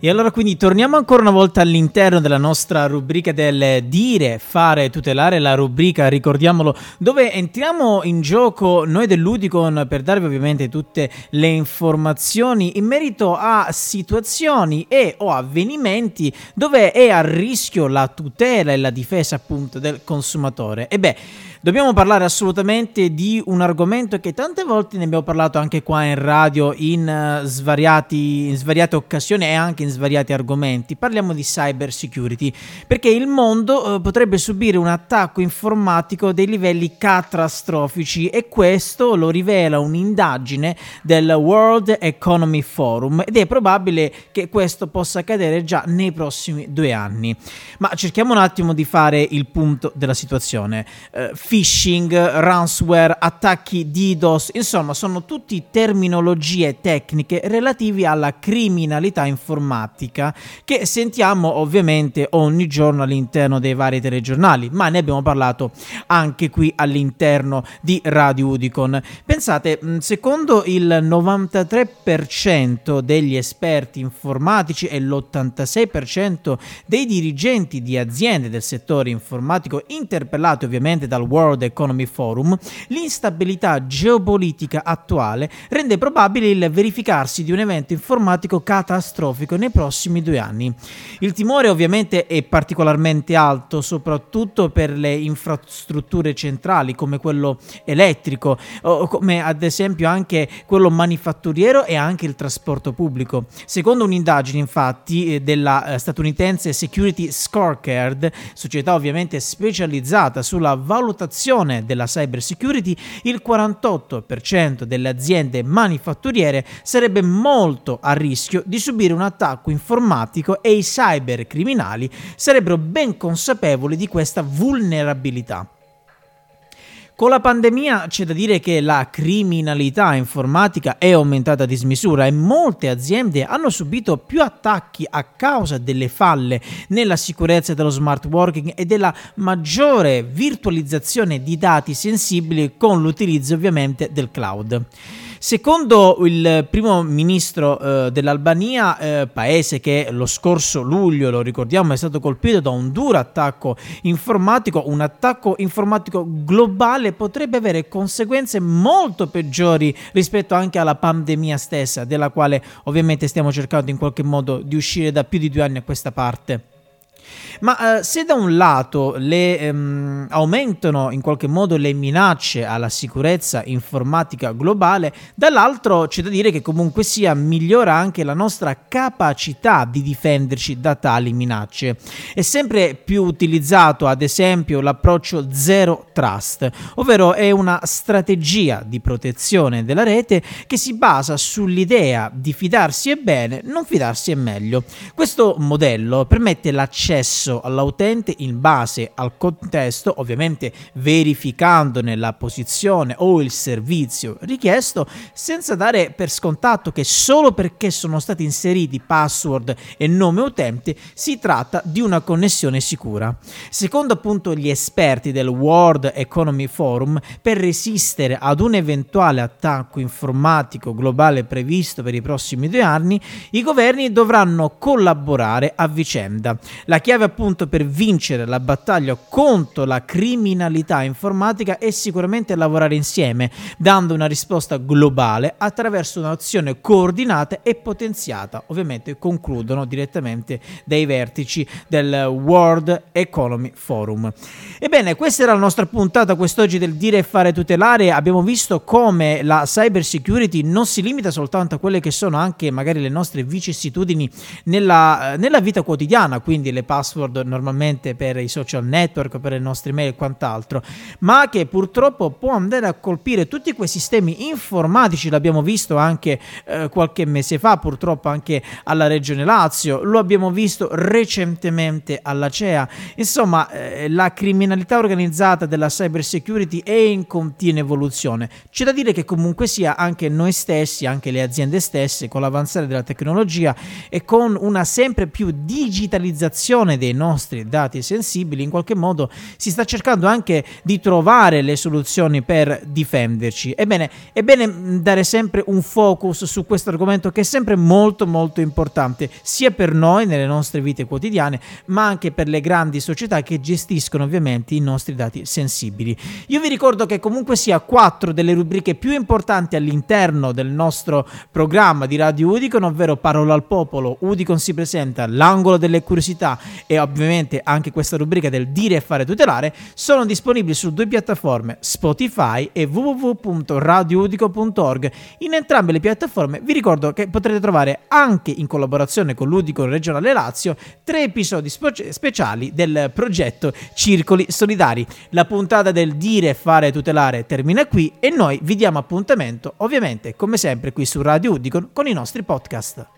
E allora quindi torniamo ancora una volta all'interno della nostra rubrica del dire, fare, tutelare, la rubrica, ricordiamolo, dove entriamo in gioco noi dell'Udicon per darvi ovviamente tutte le informazioni in merito a situazioni e o avvenimenti dove è a rischio la tutela e la difesa appunto del consumatore. E beh, Dobbiamo parlare assolutamente di un argomento che tante volte ne abbiamo parlato anche qua in radio in, uh, svariati, in svariate occasioni e anche in svariati argomenti. Parliamo di cyber security perché il mondo uh, potrebbe subire un attacco informatico dei livelli catastrofici e questo lo rivela un'indagine del World Economy Forum ed è probabile che questo possa accadere già nei prossimi due anni. Ma cerchiamo un attimo di fare il punto della situazione. Uh, phishing, ransomware, attacchi DDoS, insomma sono tutti terminologie tecniche relativi alla criminalità informatica che sentiamo ovviamente ogni giorno all'interno dei vari telegiornali, ma ne abbiamo parlato anche qui all'interno di Radio Udicon. Pensate, mm, secondo il 93% degli esperti informatici e l'86% dei dirigenti di aziende del settore informatico interpellati ovviamente dal World World Economy Forum, l'instabilità geopolitica attuale rende probabile il verificarsi di un evento informatico catastrofico nei prossimi due anni. Il timore ovviamente è particolarmente alto, soprattutto per le infrastrutture centrali come quello elettrico, come ad esempio anche quello manifatturiero e anche il trasporto pubblico. Secondo un'indagine infatti eh, della eh, statunitense Security Scorecard, società ovviamente specializzata sulla valutazione della cyber security, il 48% delle aziende manifatturiere sarebbe molto a rischio di subire un attacco informatico e i cybercriminali sarebbero ben consapevoli di questa vulnerabilità. Con la pandemia c'è da dire che la criminalità informatica è aumentata a dismisura e molte aziende hanno subito più attacchi a causa delle falle nella sicurezza dello smart working e della maggiore virtualizzazione di dati sensibili con l'utilizzo ovviamente del cloud. Secondo il primo ministro eh, dell'Albania, eh, paese che lo scorso luglio, lo ricordiamo, è stato colpito da un duro attacco informatico, un attacco informatico globale potrebbe avere conseguenze molto peggiori rispetto anche alla pandemia stessa, della quale ovviamente stiamo cercando in qualche modo di uscire da più di due anni a questa parte. Ma eh, se da un lato le, ehm, aumentano in qualche modo le minacce alla sicurezza informatica globale, dall'altro c'è da dire che comunque sia migliora anche la nostra capacità di difenderci da tali minacce. È sempre più utilizzato ad esempio l'approccio zero trust, ovvero è una strategia di protezione della rete che si basa sull'idea di fidarsi è bene, non fidarsi è meglio. Questo modello permette l'accesso accesso all'utente in base al contesto, ovviamente verificandone la posizione o il servizio richiesto, senza dare per scontato che solo perché sono stati inseriti password e nome utente si tratta di una connessione sicura. Secondo appunto gli esperti del World Economy Forum, per resistere ad un eventuale attacco informatico globale previsto per i prossimi due anni, i governi dovranno collaborare a vicenda. La chiave appunto per vincere la battaglia contro la criminalità informatica è sicuramente lavorare insieme, dando una risposta globale attraverso un'azione coordinata e potenziata. Ovviamente concludono direttamente dai vertici del World Economy Forum. Ebbene, questa era la nostra puntata quest'oggi del dire e fare tutelare. Abbiamo visto come la cyber security non si limita soltanto a quelle che sono anche magari le nostre vicissitudini nella, nella vita quotidiana, quindi le password password normalmente per i social network, per le nostre mail e quant'altro, ma che purtroppo può andare a colpire tutti quei sistemi informatici, l'abbiamo visto anche eh, qualche mese fa, purtroppo anche alla Regione Lazio, lo abbiamo visto recentemente alla CEA. Insomma, eh, la criminalità organizzata della cyber security è in continua evoluzione. C'è da dire che comunque sia anche noi stessi, anche le aziende stesse, con l'avanzare della tecnologia e con una sempre più digitalizzazione protezione dei nostri dati sensibili, in qualche modo si sta cercando anche di trovare le soluzioni per difenderci. Ebbene, è bene dare sempre un focus su questo argomento che è sempre molto molto importante, sia per noi nelle nostre vite quotidiane, ma anche per le grandi società che gestiscono ovviamente i nostri dati sensibili. Io vi ricordo che comunque sia quattro delle rubriche più importanti all'interno del nostro programma di Radio Udicon, ovvero Parola al Popolo, Udicon si presenta, l'angolo delle curiosità e ovviamente anche questa rubrica del dire e fare tutelare, sono disponibili su due piattaforme, Spotify e www.radioudico.org. In entrambe le piattaforme vi ricordo che potrete trovare anche in collaborazione con l'Udicon Regionale Lazio tre episodi spe- speciali del progetto Circoli Solidari. La puntata del dire e fare tutelare termina qui e noi vi diamo appuntamento ovviamente come sempre qui su Radio Udicon con i nostri podcast.